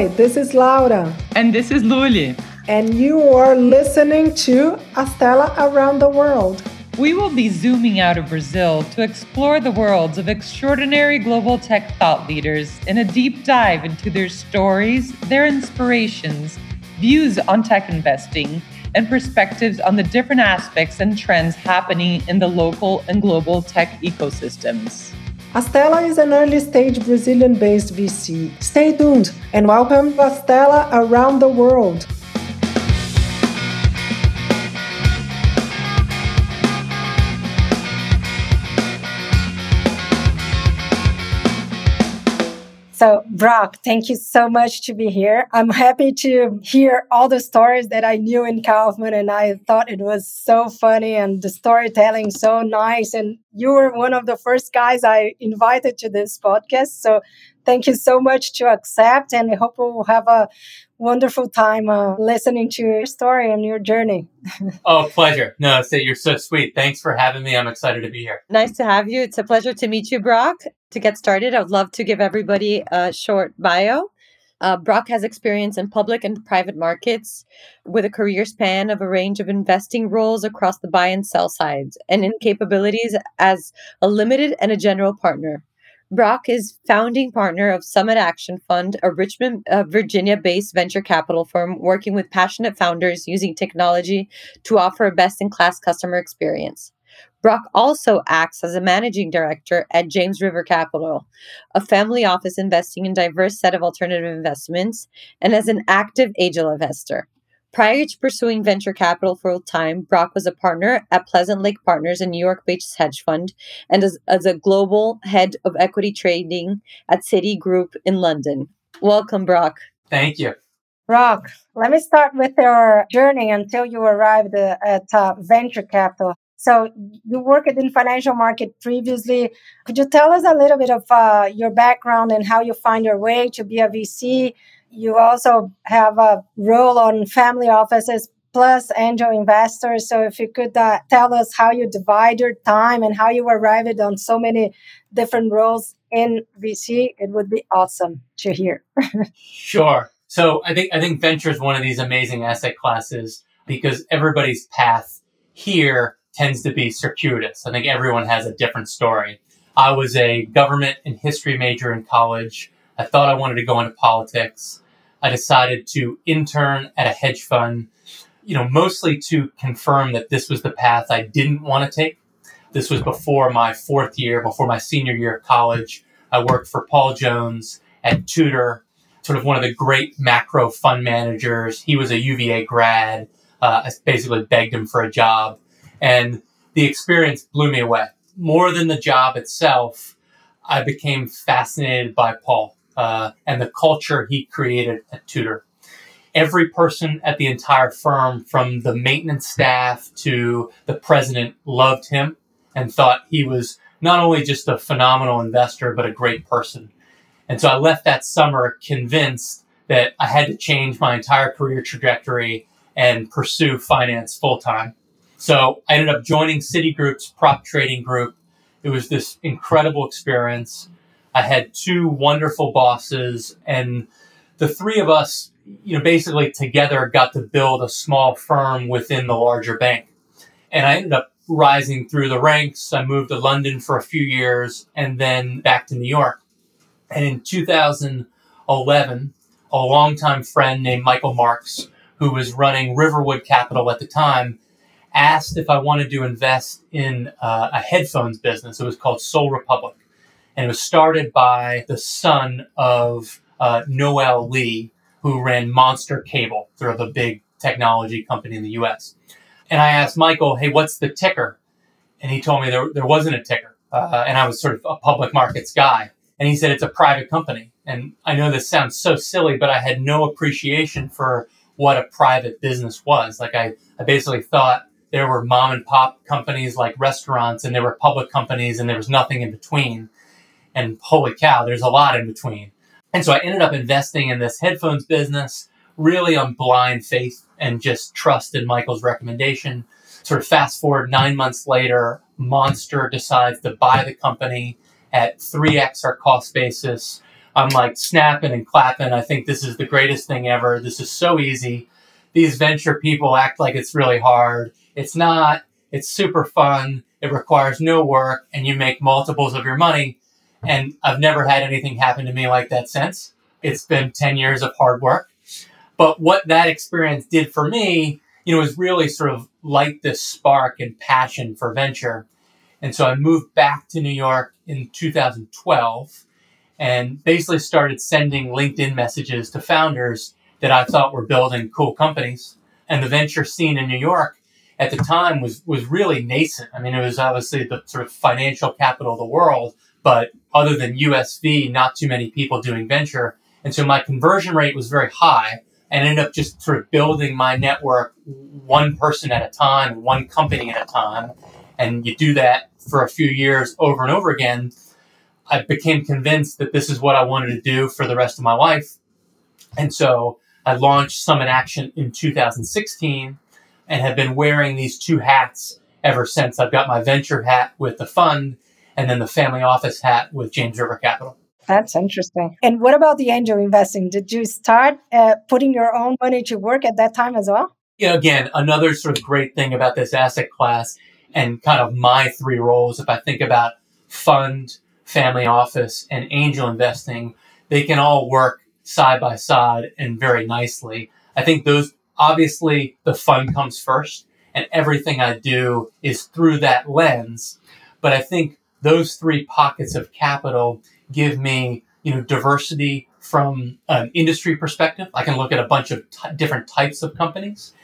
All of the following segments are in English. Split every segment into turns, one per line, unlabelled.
Hi, this is Laura.
And this is Luli.
And you are listening to Astella Around the World.
We will be zooming out of Brazil to explore the worlds of extraordinary global tech thought leaders in a deep dive into their stories, their inspirations, views on tech investing, and perspectives on the different aspects and trends happening in the local and global tech ecosystems.
Astella is an early stage Brazilian based VC. Stay tuned and welcome to Astella around the world. So, Brock, thank you so much to be here. I'm happy to hear all the stories that I knew in Kauffman, and I thought it was so funny and the storytelling so nice. And you were one of the first guys I invited to this podcast. So, thank you so much to accept, and I hope we'll have a wonderful time uh, listening to your story and your journey.
oh, pleasure. No, so you're so sweet. Thanks for having me. I'm excited to be here.
Nice to have you. It's a pleasure to meet you, Brock. To get started, I would love to give everybody a short bio. Uh, Brock has experience in public and private markets with a career span of a range of investing roles across the buy and sell sides and in capabilities as a limited and a general partner. Brock is founding partner of Summit Action Fund, a Richmond, uh, Virginia based venture capital firm working with passionate founders using technology to offer a best in class customer experience. Brock also acts as a managing director at James River Capital, a family office investing in diverse set of alternative investments, and as an active angel investor. Prior to pursuing venture capital full time, Brock was a partner at Pleasant Lake Partners, a New York based hedge fund, and as, as a global head of equity trading at Citigroup in London. Welcome, Brock.
Thank you.
Brock, let me start with your journey until you arrived uh, at uh, venture capital. So you worked in financial market previously. Could you tell us a little bit of uh, your background and how you find your way to be a VC? You also have a role on family offices plus angel investors. So if you could uh, tell us how you divide your time and how you arrived on so many different roles in VC, it would be awesome to hear.
sure. So I think I think venture is one of these amazing asset classes because everybody's path here tends to be circuitous. I think everyone has a different story. I was a government and history major in college. I thought I wanted to go into politics. I decided to intern at a hedge fund, you know, mostly to confirm that this was the path I didn't want to take. This was before my fourth year, before my senior year of college. I worked for Paul Jones at Tudor, sort of one of the great macro fund managers. He was a UVA grad. Uh, I basically begged him for a job. And the experience blew me away. More than the job itself, I became fascinated by Paul uh, and the culture he created at Tudor. Every person at the entire firm, from the maintenance staff to the president, loved him and thought he was not only just a phenomenal investor, but a great person. And so I left that summer convinced that I had to change my entire career trajectory and pursue finance full time. So I ended up joining Citigroup's prop trading group. It was this incredible experience. I had two wonderful bosses, and the three of us, you know, basically together got to build a small firm within the larger bank. And I ended up rising through the ranks. I moved to London for a few years and then back to New York. And in 2011, a longtime friend named Michael Marks, who was running Riverwood Capital at the time, asked if I wanted to invest in uh, a headphones business. It was called SOL Republic. And it was started by the son of uh, Noel Lee, who ran Monster Cable, sort of a big technology company in the US. And I asked Michael, hey, what's the ticker? And he told me there, there wasn't a ticker. Uh, and I was sort of a public markets guy. And he said it's a private company. And I know this sounds so silly, but I had no appreciation for what a private business was. Like I, I basically thought there were mom and pop companies like restaurants and there were public companies and there was nothing in between. And holy cow, there's a lot in between. And so I ended up investing in this headphones business really on blind faith and just trust in Michael's recommendation. Sort of fast forward nine months later, Monster decides to buy the company at 3x our cost basis. I'm like snapping and clapping. I think this is the greatest thing ever. This is so easy. These venture people act like it's really hard. It's not. It's super fun. It requires no work and you make multiples of your money. And I've never had anything happen to me like that since. It's been 10 years of hard work. But what that experience did for me, you know, was really sort of light this spark and passion for venture. And so I moved back to New York in 2012 and basically started sending LinkedIn messages to founders that I thought were building cool companies. And the venture scene in New York at the time was was really nascent. I mean, it was obviously the sort of financial capital of the world, but other than USV, not too many people doing venture. And so my conversion rate was very high and ended up just sort of building my network one person at a time, one company at a time. And you do that for a few years over and over again. I became convinced that this is what I wanted to do for the rest of my life. And so I launched Summit Action in 2016 and have been wearing these two hats ever since. I've got my venture hat with the fund and then the family office hat with James River Capital.
That's interesting. And what about the angel investing? Did you start uh, putting your own money to work at that time as well?
Yeah, again, another sort of great thing about this asset class and kind of my three roles, if I think about fund, family office, and angel investing, they can all work side by side and very nicely. I think those obviously the fun comes first and everything I do is through that lens. But I think those three pockets of capital give me, you know, diversity from an industry perspective. I can look at a bunch of t- different types of companies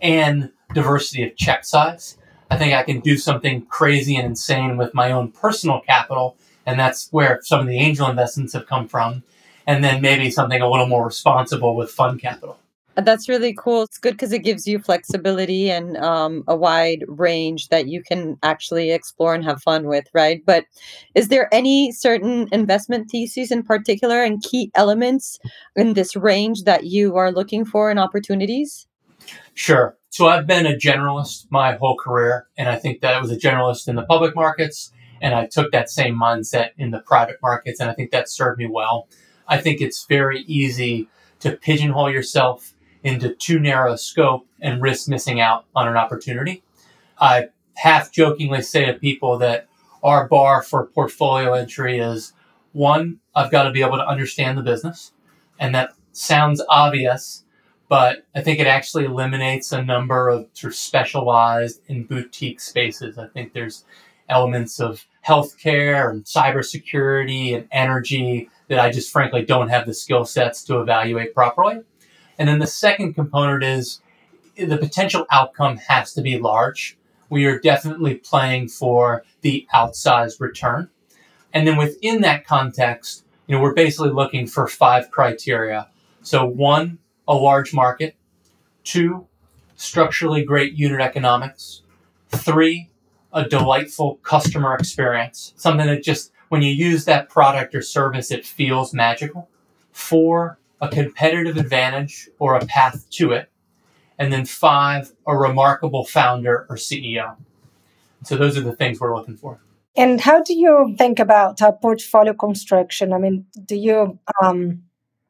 and diversity of check size. I think I can do something crazy and insane with my own personal capital. And that's where some of the angel investments have come from. And then maybe something a little more responsible with fund capital.
That's really cool. It's good because it gives you flexibility and um, a wide range that you can actually explore and have fun with, right? But is there any certain investment theses in particular and key elements in this range that you are looking for in opportunities?
Sure. So I've been a generalist my whole career, and I think that I was a generalist in the public markets, and I took that same mindset in the private markets, and I think that served me well. I think it's very easy to pigeonhole yourself into too narrow a scope and risk missing out on an opportunity. I half jokingly say to people that our bar for portfolio entry is one, I've got to be able to understand the business. And that sounds obvious, but I think it actually eliminates a number of sort of specialized and boutique spaces. I think there's elements of healthcare and cybersecurity and energy that I just frankly don't have the skill sets to evaluate properly. And then the second component is the potential outcome has to be large. We are definitely playing for the outsized return. And then within that context, you know, we're basically looking for five criteria. So one, a large market. Two, structurally great unit economics. Three, a delightful customer experience. Something that just, when you use that product or service, it feels magical. Four, a competitive advantage or a path to it. And then five, a remarkable founder or CEO. So those are the things we're looking for.
And how do you think about uh, portfolio construction? I mean, do you, um,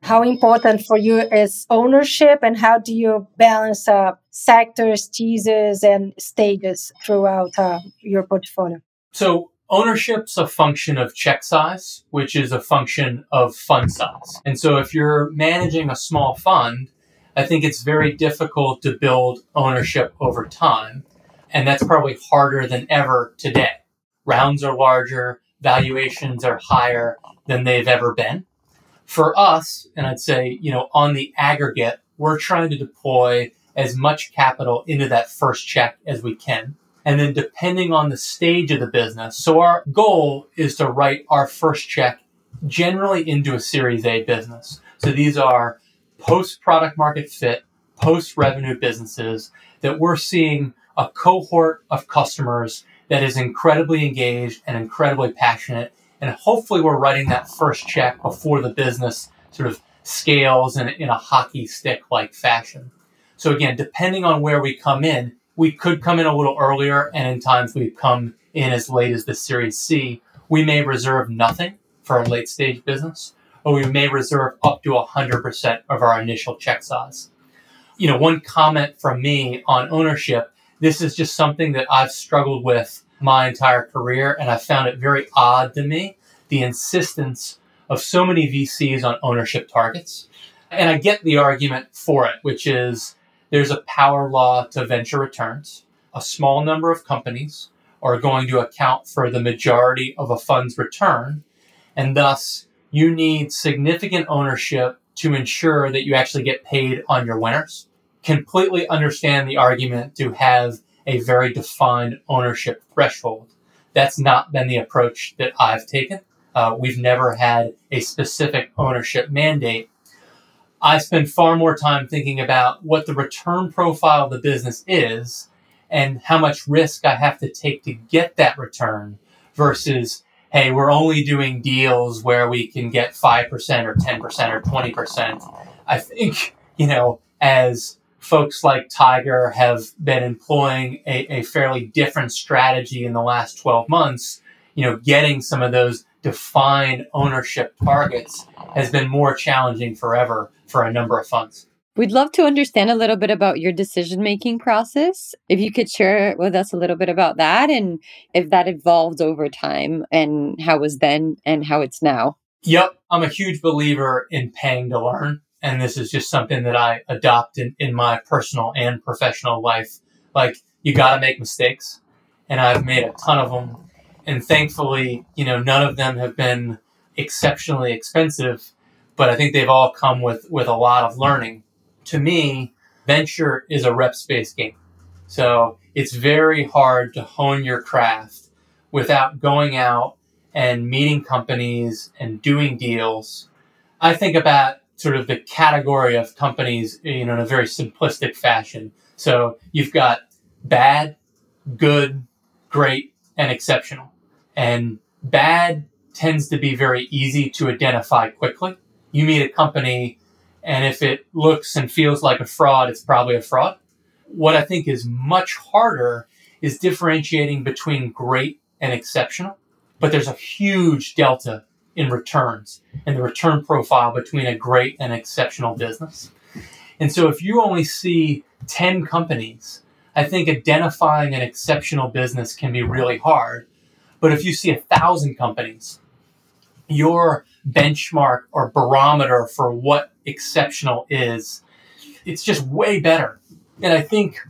how important for you is ownership and how do you balance uh, sectors, teasers, and stages throughout uh, your portfolio?
So ownership's a function of check size, which is a function of fund size. And so if you're managing a small fund, I think it's very difficult to build ownership over time. And that's probably harder than ever today. Rounds are larger, valuations are higher than they've ever been. For us, and I'd say, you know, on the aggregate, we're trying to deploy as much capital into that first check as we can and then depending on the stage of the business. So our goal is to write our first check generally into a series A business. So these are post product market fit, post revenue businesses that we're seeing a cohort of customers that is incredibly engaged and incredibly passionate. And hopefully we're writing that first check before the business sort of scales in, in a hockey stick like fashion. So again, depending on where we come in, we could come in a little earlier, and in times we've come in as late as the Series C. We may reserve nothing for a late stage business, or we may reserve up to 100% of our initial check size. You know, one comment from me on ownership this is just something that I've struggled with my entire career, and I found it very odd to me the insistence of so many VCs on ownership targets. And I get the argument for it, which is there's a power law to venture returns. A small number of companies are going to account for the majority of a fund's return, and thus you need significant ownership to ensure that you actually get paid on your winners. Completely understand the argument to have a very defined ownership threshold. That's not been the approach that I've taken. Uh, we've never had a specific ownership mandate. I spend far more time thinking about what the return profile of the business is and how much risk I have to take to get that return versus, hey, we're only doing deals where we can get 5% or 10% or 20%. I think, you know, as folks like Tiger have been employing a, a fairly different strategy in the last 12 months, you know, getting some of those defined ownership targets has been more challenging forever for a number of funds.
We'd love to understand a little bit about your decision making process. If you could share with us a little bit about that and if that evolved over time and how it was then and how it's now.
Yep. I'm a huge believer in paying to learn. And this is just something that I adopt in, in my personal and professional life. Like, you got to make mistakes. And I've made a ton of them and thankfully, you know, none of them have been exceptionally expensive, but I think they've all come with with a lot of learning. To me, venture is a rep space game. So it's very hard to hone your craft without going out and meeting companies and doing deals. I think about sort of the category of companies, you know, in a very simplistic fashion. So you've got bad, good, great, and exceptional. And bad tends to be very easy to identify quickly. You meet a company, and if it looks and feels like a fraud, it's probably a fraud. What I think is much harder is differentiating between great and exceptional. But there's a huge delta in returns and the return profile between a great and exceptional business. And so if you only see 10 companies, I think identifying an exceptional business can be really hard but if you see a thousand companies, your benchmark or barometer for what exceptional is, it's just way better. And I think,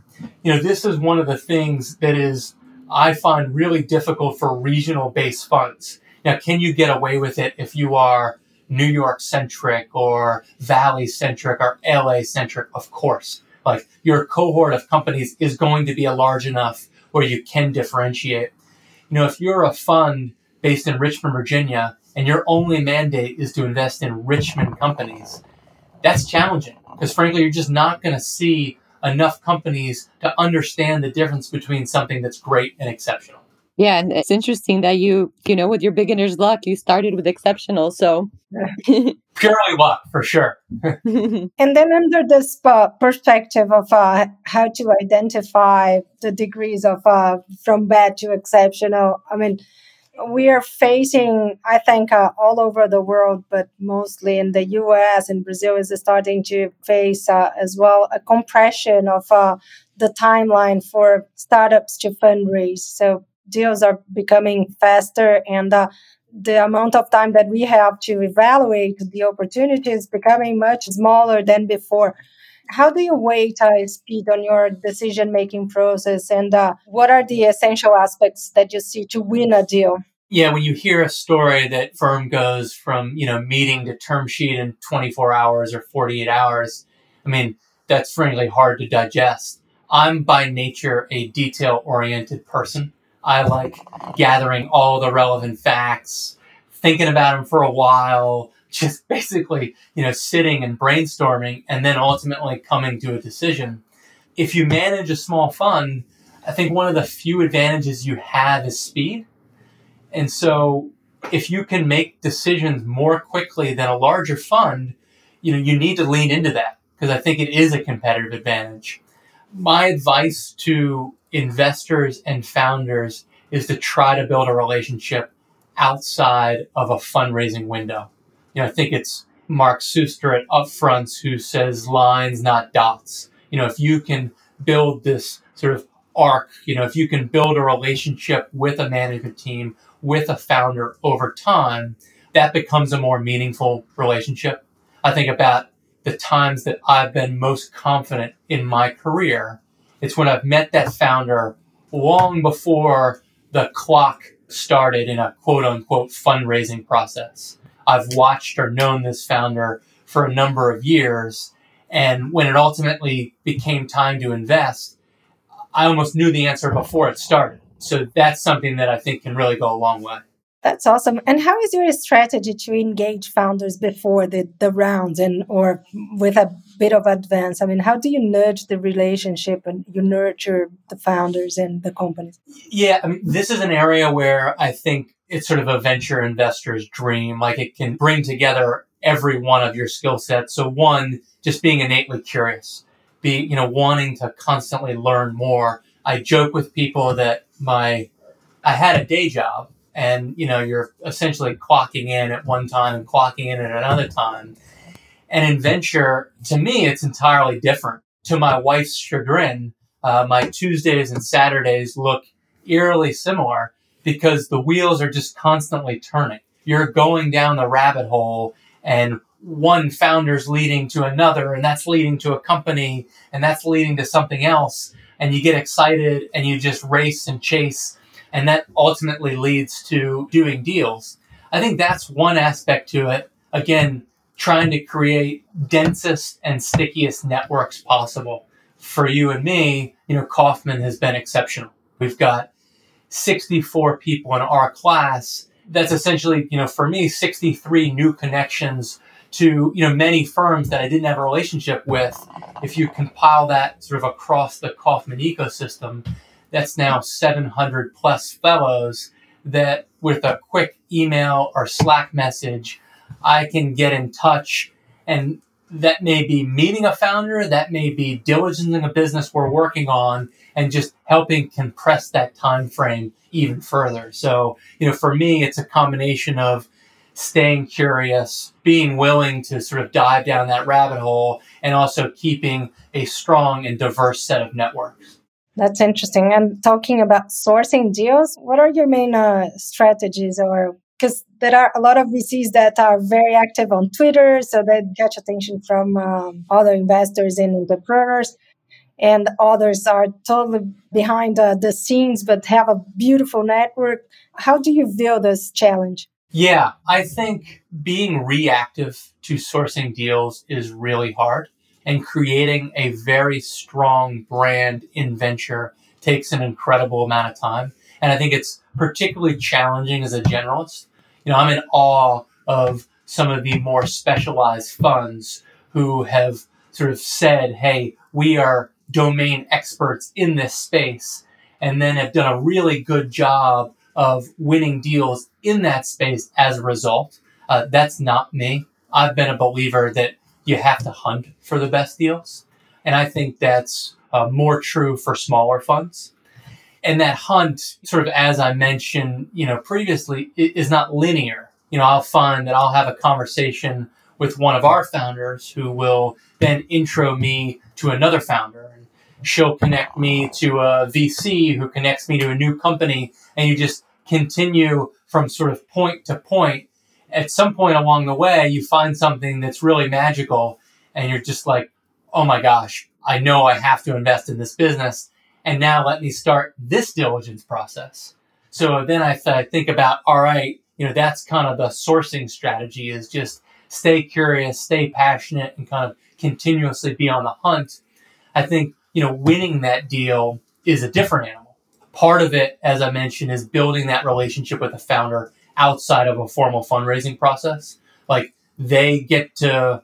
you know, this is one of the things that is, I find really difficult for regional based funds. Now, can you get away with it if you are New York centric or Valley centric or LA centric? Of course. Like your cohort of companies is going to be a large enough where you can differentiate you know, if you're a fund based in Richmond, Virginia, and your only mandate is to invest in Richmond companies, that's challenging because frankly, you're just not going to see enough companies to understand the difference between something that's great and exceptional.
Yeah, and it's interesting that you, you know, with your beginner's luck, you started with exceptional. So
purely luck for sure.
and then, under this uh, perspective of uh, how to identify the degrees of uh, from bad to exceptional, I mean, we are facing, I think, uh, all over the world, but mostly in the US and Brazil is starting to face uh, as well a compression of uh, the timeline for startups to fundraise. So deals are becoming faster and uh, the amount of time that we have to evaluate the opportunity is becoming much smaller than before. How do you weight uh, speed on your decision making process, and uh, what are the essential aspects that you see to win a deal?
Yeah, when you hear a story that firm goes from you know meeting to term sheet in 24 hours or 48 hours, I mean that's frankly hard to digest. I'm by nature a detail oriented person. I like gathering all the relevant facts, thinking about them for a while, just basically, you know, sitting and brainstorming and then ultimately coming to a decision. If you manage a small fund, I think one of the few advantages you have is speed. And so if you can make decisions more quickly than a larger fund, you know, you need to lean into that because I think it is a competitive advantage. My advice to investors and founders is to try to build a relationship outside of a fundraising window. You know, I think it's Mark Suster at Upfronts who says lines, not dots. You know, if you can build this sort of arc, you know, if you can build a relationship with a management team, with a founder over time, that becomes a more meaningful relationship. I think about the times that I've been most confident in my career. It's when I've met that founder long before the clock started in a quote unquote fundraising process. I've watched or known this founder for a number of years. And when it ultimately became time to invest, I almost knew the answer before it started. So that's something that I think can really go a long way.
That's awesome. And how is your strategy to engage founders before the, the rounds and or with a bit of advance? I mean, how do you nurture the relationship and you nurture the founders and the companies?
Yeah, I mean, this is an area where I think it's sort of a venture investor's dream. Like it can bring together every one of your skill sets. So one, just being innately curious, be, you know, wanting to constantly learn more. I joke with people that my, I had a day job and, you know, you're essentially clocking in at one time and clocking in at another time. And in venture, to me, it's entirely different. To my wife's chagrin, uh, my Tuesdays and Saturdays look eerily similar because the wheels are just constantly turning. You're going down the rabbit hole and one founder's leading to another and that's leading to a company and that's leading to something else and you get excited and you just race and chase and that ultimately leads to doing deals. I think that's one aspect to it. Again, trying to create densest and stickiest networks possible. For you and me, you know, Kauffman has been exceptional. We've got 64 people in our class. That's essentially, you know, for me, 63 new connections to, you know, many firms that I didn't have a relationship with. If you compile that sort of across the Kauffman ecosystem, that's now 700 plus fellows that with a quick email or Slack message, I can get in touch and that may be meeting a founder, that may be diligencing a business we're working on, and just helping compress that time frame even further. So, you know, for me, it's a combination of staying curious, being willing to sort of dive down that rabbit hole, and also keeping a strong and diverse set of networks.
That's interesting. And talking about sourcing deals, what are your main uh, strategies or because there are a lot of VCs that are very active on Twitter, so they catch attention from um, other investors and entrepreneurs and others are totally behind uh, the scenes but have a beautiful network. How do you view this challenge?
Yeah, I think being reactive to sourcing deals is really hard, and creating a very strong brand in venture takes an incredible amount of time. And I think it's particularly challenging as a generalist. You know, I'm in awe of some of the more specialized funds who have sort of said, hey, we are domain experts in this space and then have done a really good job of winning deals in that space as a result. Uh, that's not me. I've been a believer that you have to hunt for the best deals. And I think that's uh, more true for smaller funds. And that hunt, sort of as I mentioned, you know, previously, is not linear. You know, I'll find that I'll have a conversation with one of our founders who will then intro me to another founder she'll connect me to a VC who connects me to a new company, and you just continue from sort of point to point. At some point along the way, you find something that's really magical, and you're just like, oh my gosh, I know I have to invest in this business. And now let me start this diligence process. So then I, I think about, all right, you know, that's kind of the sourcing strategy is just stay curious, stay passionate, and kind of continuously be on the hunt. I think you know, winning that deal is a different animal. Part of it, as I mentioned, is building that relationship with the founder outside of a formal fundraising process. Like they get to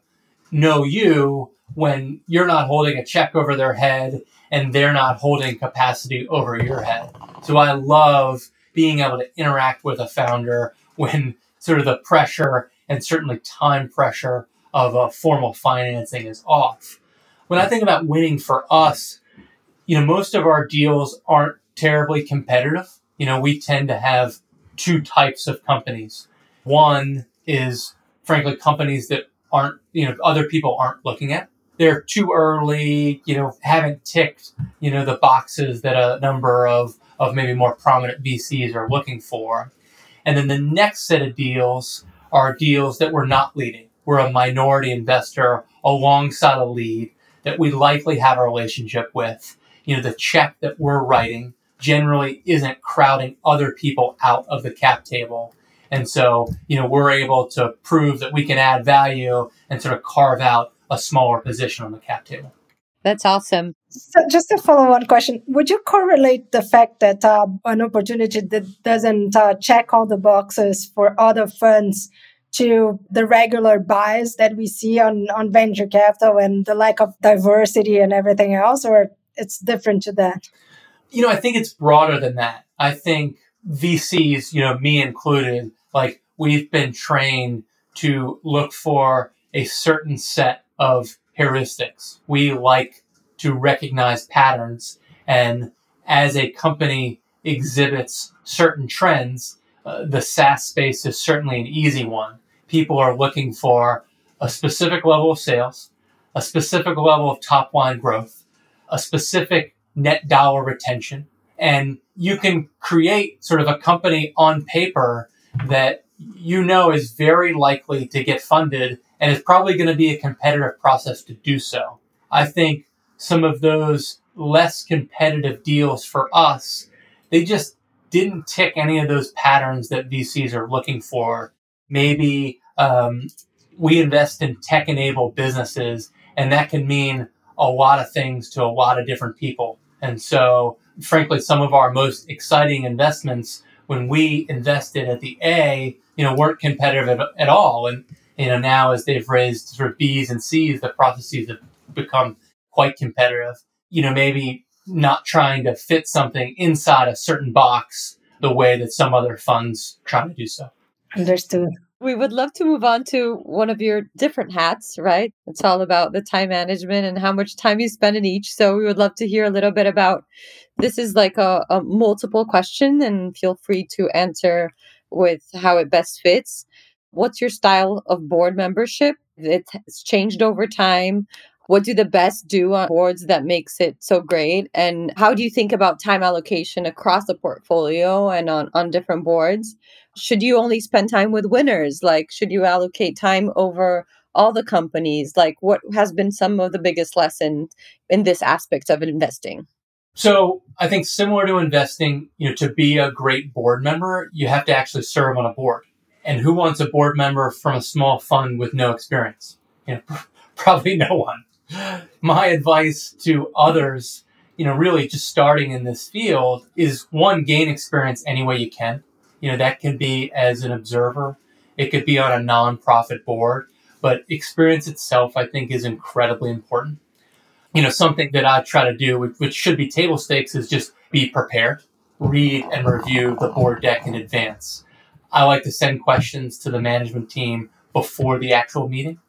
know you when you're not holding a check over their head and they're not holding capacity over your head. So I love being able to interact with a founder when sort of the pressure and certainly time pressure of a formal financing is off when I think about winning for us, you know, most of our deals aren't terribly competitive. You know, we tend to have two types of companies. One is frankly, companies that aren't, you know, other people aren't looking at. They're too early, you know, haven't ticked, you know, the boxes that a number of, of maybe more prominent VCs are looking for. And then the next set of deals are deals that we're not leading. We're a minority investor alongside a lead that we likely have a relationship with. You know, the check that we're writing generally isn't crowding other people out of the cap table. And so, you know, we're able to prove that we can add value and sort of carve out a smaller position on the cap table.
That's awesome.
So just a follow on question Would you correlate the fact that uh, an opportunity that doesn't uh, check all the boxes for other funds to the regular bias that we see on, on venture capital and the lack of diversity and everything else, or it's different to that?
You know, I think it's broader than that. I think VCs, you know, me included, like we've been trained to look for a certain set of heuristics. We like to recognize patterns. And as a company exhibits certain trends, uh, the SaaS space is certainly an easy one people are looking for a specific level of sales, a specific level of top line growth, a specific net dollar retention. And you can create sort of a company on paper that you know is very likely to get funded and is probably going to be a competitive process to do so. I think some of those less competitive deals for us, they just didn't tick any of those patterns that VCs are looking for. Maybe um, we invest in tech enabled businesses, and that can mean a lot of things to a lot of different people. And so, frankly, some of our most exciting investments when we invested at the A, you know, weren't competitive at, at all. And, you know, now as they've raised sort of B's and C's, the processes have become quite competitive. You know, maybe not trying to fit something inside a certain box the way that some other funds try to do so.
Understood
we would love to move on to one of your different hats, right? It's all about the time management and how much time you spend in each. So we would love to hear a little bit about this is like a, a multiple question and feel free to answer with how it best fits. What's your style of board membership? It's changed over time. What do the best do on boards that makes it so great? And how do you think about time allocation across the portfolio and on, on different boards? should you only spend time with winners? Like, should you allocate time over all the companies? Like, what has been some of the biggest lessons in this aspect of investing?
So I think similar to investing, you know, to be a great board member, you have to actually serve on a board. And who wants a board member from a small fund with no experience? You know, probably no one. My advice to others, you know, really just starting in this field is one, gain experience any way you can. You know, that can be as an observer, it could be on a nonprofit board, but experience itself, I think, is incredibly important. You know, something that I try to do, which should be table stakes, is just be prepared, read and review the board deck in advance. I like to send questions to the management team before the actual meeting.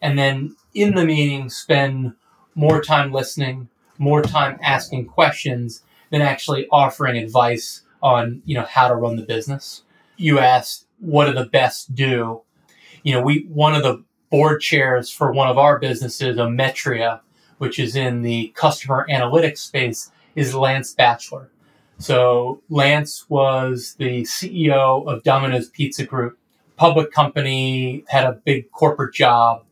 And then in the meeting, spend more time listening, more time asking questions than actually offering advice on you know how to run the business. You asked what do the best do. You know, we one of the board chairs for one of our businesses, Ometria, which is in the customer analytics space, is Lance Batchelor. So Lance was the CEO of Domino's Pizza Group, public company, had a big corporate job.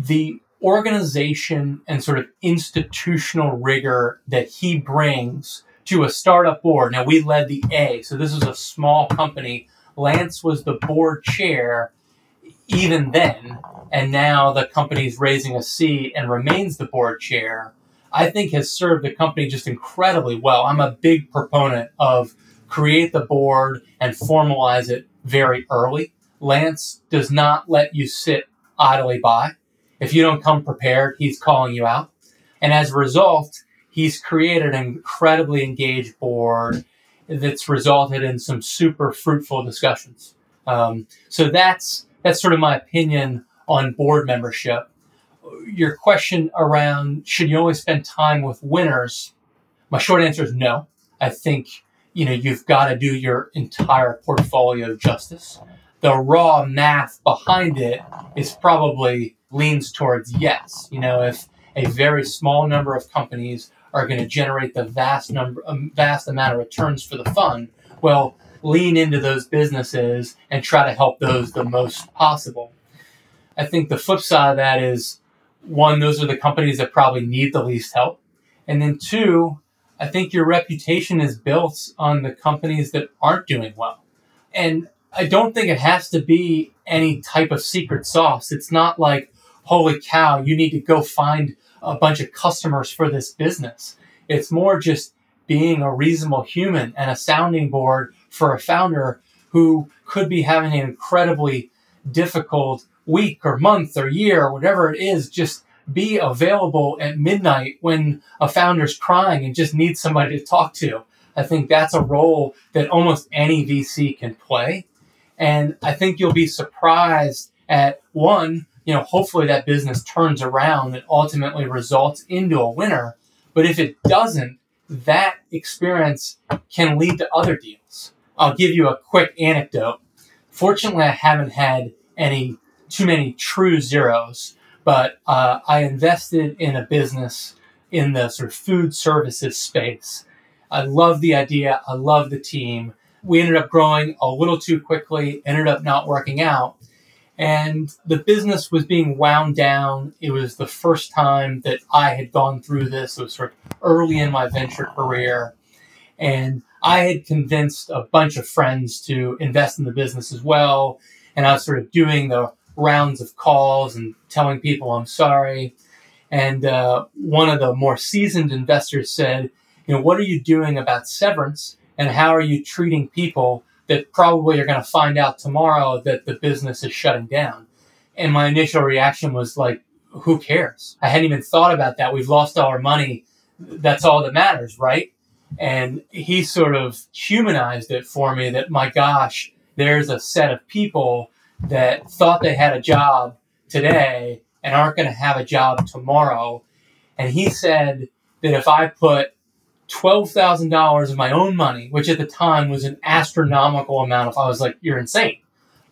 The organization and sort of institutional rigor that he brings to a startup board. Now we led the A, so this was a small company. Lance was the board chair even then, and now the company's raising a C and remains the board chair. I think has served the company just incredibly well. I'm a big proponent of create the board and formalize it very early. Lance does not let you sit idly by. If you don't come prepared, he's calling you out. And as a result, he's created an incredibly engaged board that's resulted in some super fruitful discussions. Um, so that's that's sort of my opinion on board membership. Your question around should you only spend time with winners? My short answer is no. I think you know you've got to do your entire portfolio justice. the raw math behind it is probably leans towards yes. You know, if a very small number of companies are going to generate the vast number, um, vast amount of returns for the fund, well, lean into those businesses and try to help those the most possible. I think the flip side of that is one, those are the companies that probably need the least help. And then two, I think your reputation is built on the companies that aren't doing well. And I don't think it has to be any type of secret sauce. It's not like, holy cow, you need to go find a bunch of customers for this business. It's more just being a reasonable human and a sounding board for a founder who could be having an incredibly difficult week or month or year or whatever it is. Just be available at midnight when a founder's crying and just needs somebody to talk to. I think that's a role that almost any VC can play. And I think you'll be surprised at one, you know, hopefully that business turns around and ultimately results into a winner. But if it doesn't, that experience can lead to other deals. I'll give you a quick anecdote. Fortunately, I haven't had any too many true zeros, but uh, I invested in a business in the sort of food services space. I love the idea. I love the team we ended up growing a little too quickly, ended up not working out. And the business was being wound down. It was the first time that I had gone through this. It was sort of early in my venture career. And I had convinced a bunch of friends to invest in the business as well. And I was sort of doing the rounds of calls and telling people I'm sorry. And uh, one of the more seasoned investors said, You know, what are you doing about severance? and how are you treating people that probably you're going to find out tomorrow that the business is shutting down. And my initial reaction was like who cares? I hadn't even thought about that. We've lost all our money. That's all that matters right? And he sort of humanized it for me that my gosh there's a set of people that thought they had a job today and aren't going to have a job tomorrow. And he said that if i put $12,000 of my own money, which at the time was an astronomical amount. If I was like, you're insane,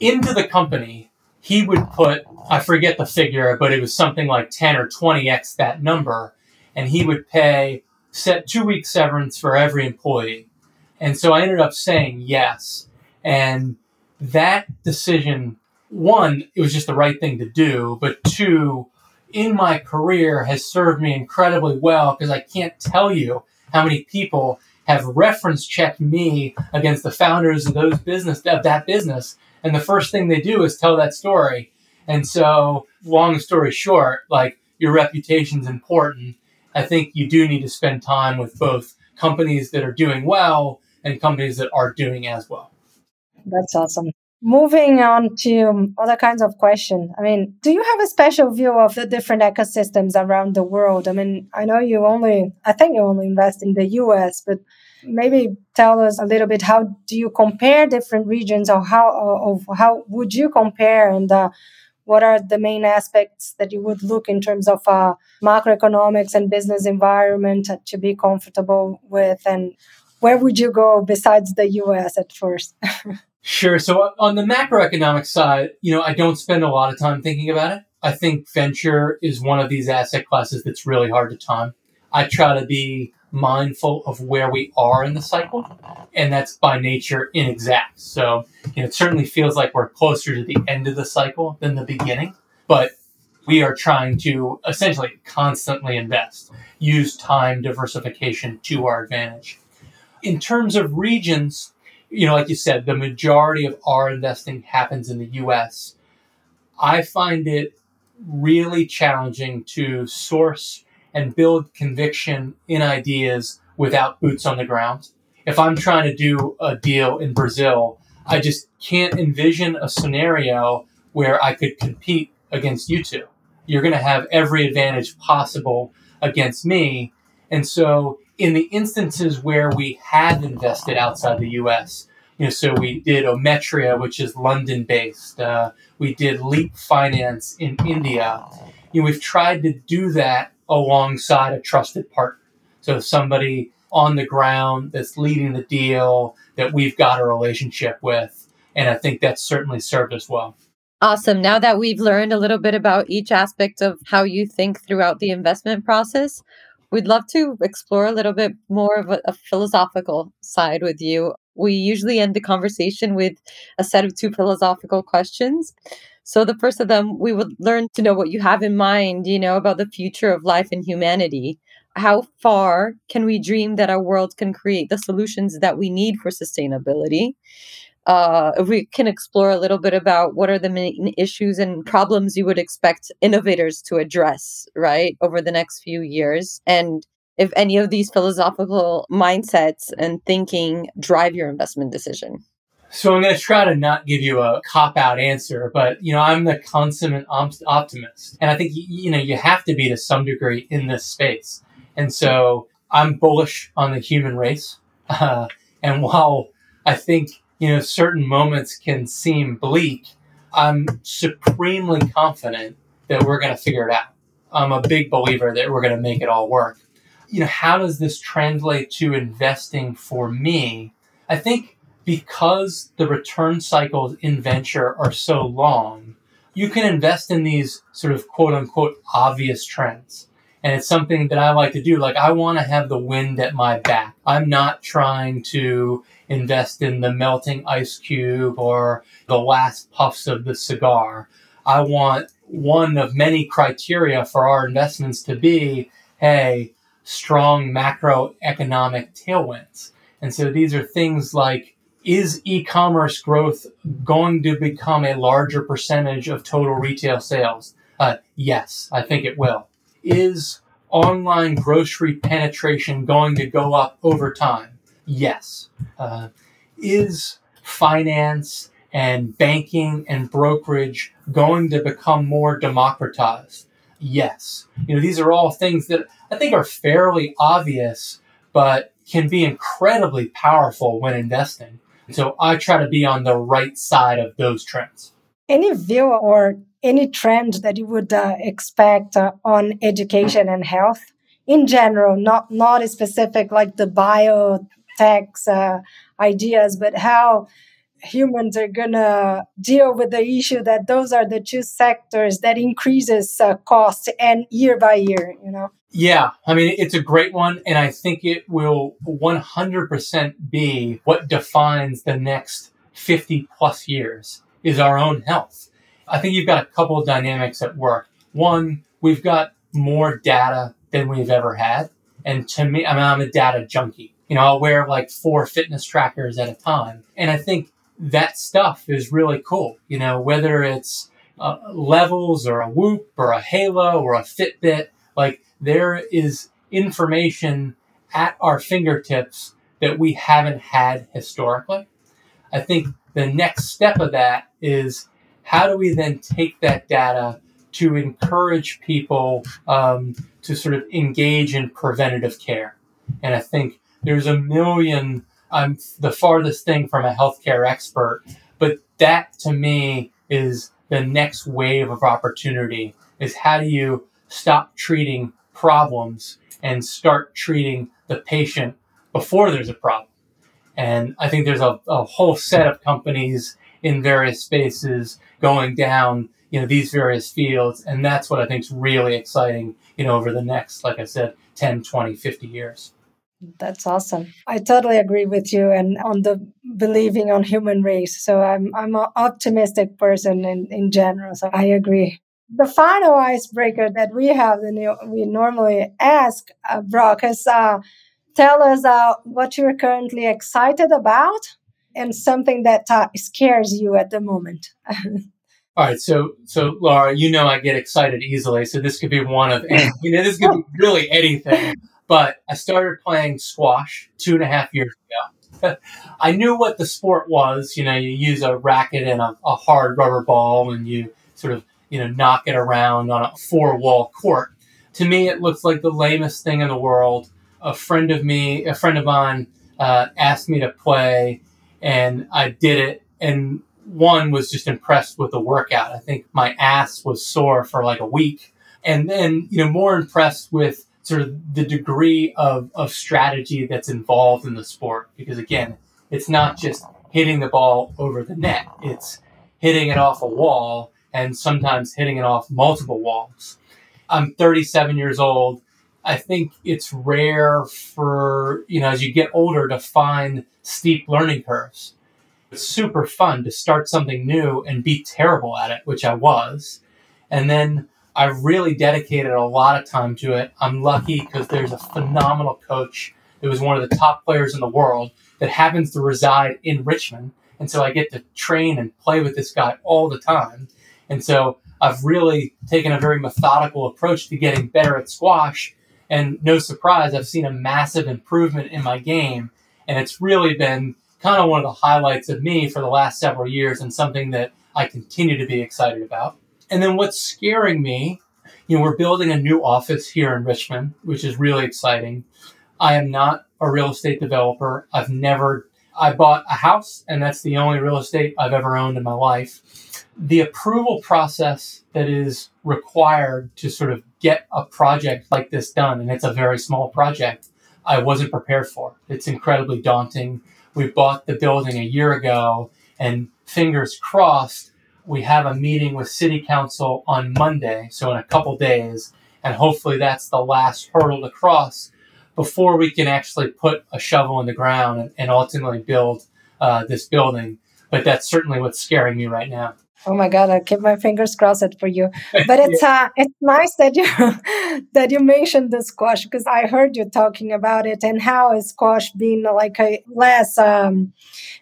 into the company, he would put, I forget the figure, but it was something like 10 or 20x that number. And he would pay set two weeks severance for every employee. And so I ended up saying yes. And that decision, one, it was just the right thing to do. But two, in my career has served me incredibly well because I can't tell you how many people have reference checked me against the founders of those business of that business. And the first thing they do is tell that story. And so long story short like your reputation is important. I think you do need to spend time with both companies that are doing well and companies that are doing as well.
That's awesome moving on to other kinds of question. I mean do you have a special view of the different ecosystems around the world? I mean i know you only i think you only invest in the us but maybe tell us a little bit how do you compare different regions or how or, how would you compare and uh, what are the main aspects that you would look in terms of uh, macroeconomics and business environment to be comfortable with? And where would you go besides the us at first
Sure. So on the macroeconomic side, you know, I don't spend a lot of time thinking about it. I think venture is one of these asset classes that's really hard to time. I try to be mindful of where we are in the cycle, and that's by nature inexact. So, you know, it certainly feels like we're closer to the end of the cycle than the beginning, but we are trying to essentially constantly invest, use time diversification to our advantage. In terms of regions, you know, like you said, the majority of our investing happens in the US. I find it really challenging to source and build conviction in ideas without boots on the ground. If I'm trying to do a deal in Brazil, I just can't envision a scenario where I could compete against you two. You're going to have every advantage possible against me. And so in the instances where we have invested outside the U.S., you know, so we did Ometria, which is London based. Uh, we did Leap Finance in India. You know, we've tried to do that alongside a trusted partner. So somebody on the ground that's leading the deal that we've got a relationship with. And I think that's certainly served us well.
Awesome. Now that we've learned a little bit about each aspect of how you think throughout the investment process, we'd love to explore a little bit more of a, a, philosophical side with you. We usually end the conversation with a set of two philosophical questions. So, the first of them, we would learn to know what you have in mind, you know, about the future of life and humanity. How far can we dream that our world can create the solutions that we need for sustainability? Uh, we can explore a little bit about what are the main issues and problems you would expect innovators to address, right, over the next few years. And if any of these philosophical mindsets and thinking drive your investment decision.
So I'm going to try to not give you a cop out answer, but you know I'm the consummate optimist, and I think you know you have to be to some degree in this space. And so I'm bullish on the human race, uh, and while I think you know, certain moments can seem bleak, I'm supremely confident that we're going to figure it out. I'm a big believer that we're going to make it all work. You know, how does this translate to investing for me? I think because the return cycles in venture are so long, you can invest in these sort of quote unquote obvious trends. And it's something that I like to do. Like, I want to have the wind at my back. I'm not trying to invest in the melting ice cube or the last puffs of the cigar. I want one of many criteria for our investments to be hey, strong macroeconomic tailwinds. And so these are things like is e commerce growth going to become a larger percentage of total retail sales? Uh, yes, I think it will. Is online grocery penetration going to go up over time? Yes. Uh, is finance and banking and brokerage going to become more democratized? Yes. You know, these are all things that I think are fairly obvious, but can be incredibly powerful when investing. So I try to be on the right side of those trends.
Any view or any trend that you would uh, expect uh, on education and health in general, not not specific like the bio tax uh, ideas, but how humans are gonna deal with the issue that those are the two sectors that increases uh, cost and year by year you know?
Yeah i mean it's a great one and i think it will 100% be what defines the next 50 plus years is our own health. I think you've got a couple of dynamics at work. One we've got more data than we've ever had and to me i mean i'm a data junkie you know, I'll wear like four fitness trackers at a time. And I think that stuff is really cool. You know, whether it's uh, levels or a whoop or a halo or a Fitbit, like there is information at our fingertips that we haven't had historically. I think the next step of that is how do we then take that data to encourage people um, to sort of engage in preventative care? And I think there's a million. I'm the farthest thing from a healthcare expert, but that to me is the next wave of opportunity. Is how do you stop treating problems and start treating the patient before there's a problem? And I think there's a, a whole set of companies in various spaces going down you know these various fields and that's what i think is really exciting you know over the next like i said 10 20 50 years
that's awesome. I totally agree with you and on the believing on human race. So I'm I'm an optimistic person in, in general. So I agree. The final icebreaker that we have, and we normally ask uh, Brock, is uh, tell us uh, what you're currently excited about and something that uh, scares you at the moment.
All right, so so Laura, you know I get excited easily, so this could be one of you know this could be really anything. But I started playing squash two and a half years ago. I knew what the sport was. You know, you use a racket and a, a hard rubber ball and you sort of, you know, knock it around on a four wall court. To me, it looks like the lamest thing in the world. A friend of me, a friend of mine, uh, asked me to play and I did it. And one was just impressed with the workout. I think my ass was sore for like a week. And then, you know, more impressed with sort of the degree of, of strategy that's involved in the sport. Because again, it's not just hitting the ball over the net. It's hitting it off a wall and sometimes hitting it off multiple walls. I'm 37 years old. I think it's rare for, you know, as you get older to find steep learning curves. It's super fun to start something new and be terrible at it, which I was. And then I really dedicated a lot of time to it. I'm lucky because there's a phenomenal coach that was one of the top players in the world that happens to reside in Richmond. And so I get to train and play with this guy all the time. And so I've really taken a very methodical approach to getting better at squash. And no surprise, I've seen a massive improvement in my game. And it's really been kind of one of the highlights of me for the last several years and something that I continue to be excited about. And then what's scaring me, you know, we're building a new office here in Richmond, which is really exciting. I am not a real estate developer. I've never, I bought a house and that's the only real estate I've ever owned in my life. The approval process that is required to sort of get a project like this done, and it's a very small project, I wasn't prepared for. It's incredibly daunting. We bought the building a year ago and fingers crossed, we have a meeting with city council on Monday, so in a couple days, and hopefully that's the last hurdle to cross before we can actually put a shovel in the ground and, and ultimately build uh, this building. But that's certainly what's scaring me right now.
Oh my God! I keep my fingers crossed for you. But it's uh, it's nice that you that you mentioned the squash because I heard you talking about it and how is squash being like a less um,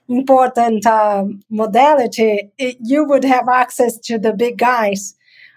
important um, modality. It, you would have access to the big guys.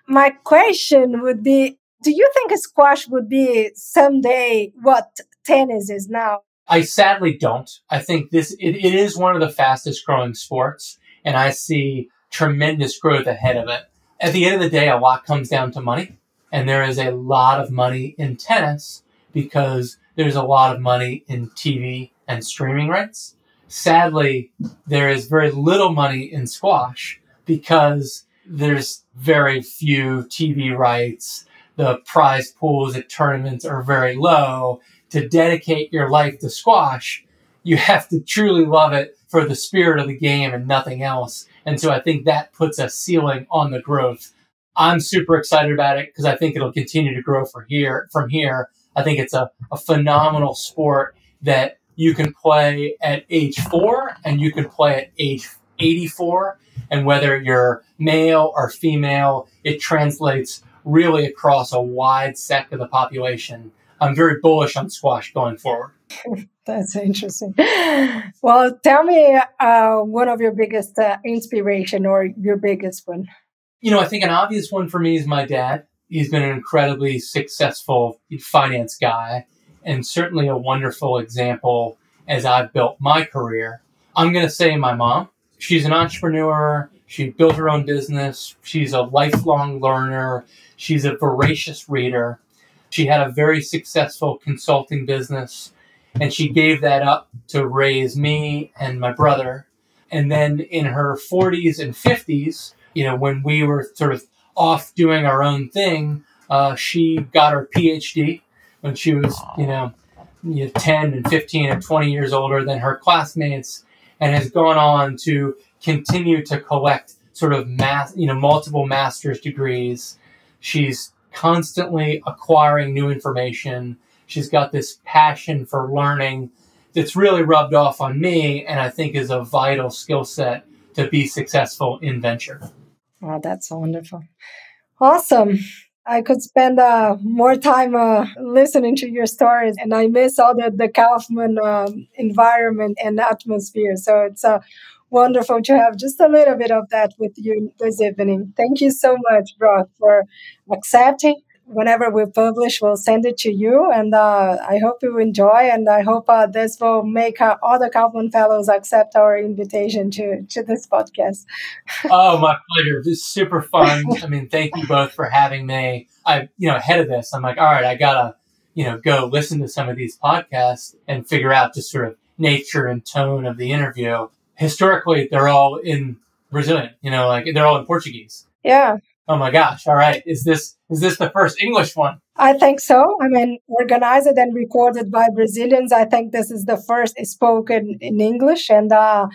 My question would be: Do you think squash would be someday what tennis is now?
I sadly don't. I think this it, it is one of the fastest growing sports, and I see tremendous growth ahead of it. At the end of the day, a lot comes down to money. And there is a lot of money in tennis because there's a lot of money in TV and streaming rights. Sadly, there is very little money in squash because there's very few TV rights. The prize pools at tournaments are very low. To dedicate your life to squash, you have to truly love it for the spirit of the game and nothing else. And so I think that puts a ceiling on the growth. I'm super excited about it because I think it'll continue to grow from here. From here, I think it's a, a phenomenal sport that you can play at age four and you can play at age 84. And whether you're male or female, it translates really across a wide sect of the population. I'm very bullish on squash going forward.
That's interesting. Well, tell me uh, one of your biggest uh, inspiration or your biggest one.
You know, I think an obvious one for me is my dad. He's been an incredibly successful finance guy and certainly a wonderful example as I've built my career. I'm going to say my mom. She's an entrepreneur. She built her own business. She's a lifelong learner. She's a voracious reader. She had a very successful consulting business and she gave that up to raise me and my brother. And then in her 40s and 50s, you know, when we were sort of off doing our own thing, uh, she got her PhD when she was, you know, you know, 10 and 15 and 20 years older than her classmates and has gone on to continue to collect sort of math, you know, multiple master's degrees. She's constantly acquiring new information She's got this passion for learning that's really rubbed off on me and I think is a vital skill set to be successful in venture.
Wow, that's wonderful. Awesome. I could spend uh, more time uh, listening to your stories, and I miss all the, the Kauffman um, environment and atmosphere. So it's uh, wonderful to have just a little bit of that with you this evening. Thank you so much, Brock, for accepting whenever we publish, we'll send it to you. And uh, I hope you enjoy. And I hope uh, this will make uh, other Kauffman Fellows accept our invitation to, to this podcast.
oh, my pleasure. This is super fun. I mean, thank you both for having me. I, you know, ahead of this, I'm like, all right, I gotta, you know, go listen to some of these podcasts and figure out just sort of nature and tone of the interview. Historically, they're all in Brazilian, you know, like they're all in Portuguese.
Yeah.
Oh my gosh. All right. Is this is this the first English one?
I think so. I mean, organized and recorded by Brazilians. I think this is the first spoken in English and uh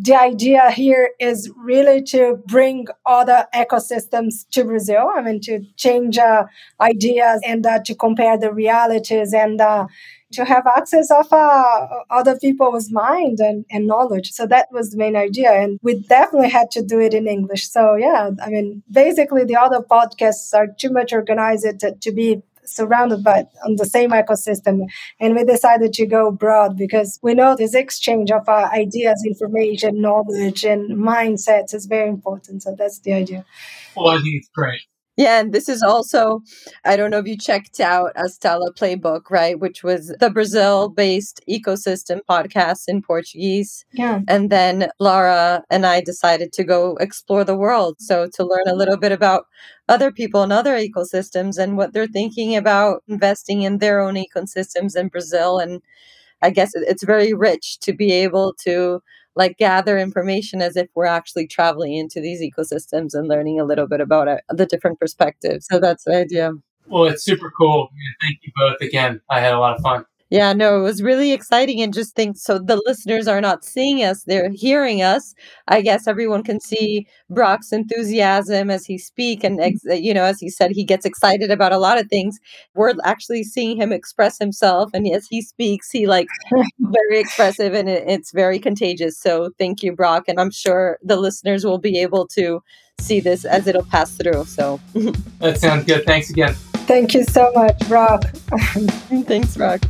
the idea here is really to bring other ecosystems to Brazil. I mean, to change uh, ideas and uh, to compare the realities and uh, to have access of uh, other people's mind and, and knowledge. So that was the main idea. And we definitely had to do it in English. So yeah, I mean, basically the other podcasts are too much organized to, to be surrounded by on the same ecosystem and we decided to go broad because we know this exchange of uh, ideas information knowledge and mindsets is very important so that's the idea
well i think it's great
yeah, and this is also, I don't know if you checked out Astella Playbook, right? Which was the Brazil based ecosystem podcast in Portuguese.
Yeah.
And then Laura and I decided to go explore the world. So to learn a little bit about other people and other ecosystems and what they're thinking about investing in their own ecosystems in Brazil. And I guess it's very rich to be able to like gather information as if we're actually traveling into these ecosystems and learning a little bit about it, the different perspectives. So that's the idea.
Well, it's super cool. Thank you both again. I had a lot of fun.
Yeah, no, it was really exciting and just think so the listeners are not seeing us, they're hearing us. I guess everyone can see Brock's enthusiasm as he speak and mm-hmm. ex- uh, you know as he said he gets excited about a lot of things. We're actually seeing him express himself and as he speaks he like very expressive and it, it's very contagious. So thank you Brock and I'm sure the listeners will be able to see this as it'll pass through. So
That sounds good. Thanks again.
Thank you so much, Brock.
Thanks, Brock.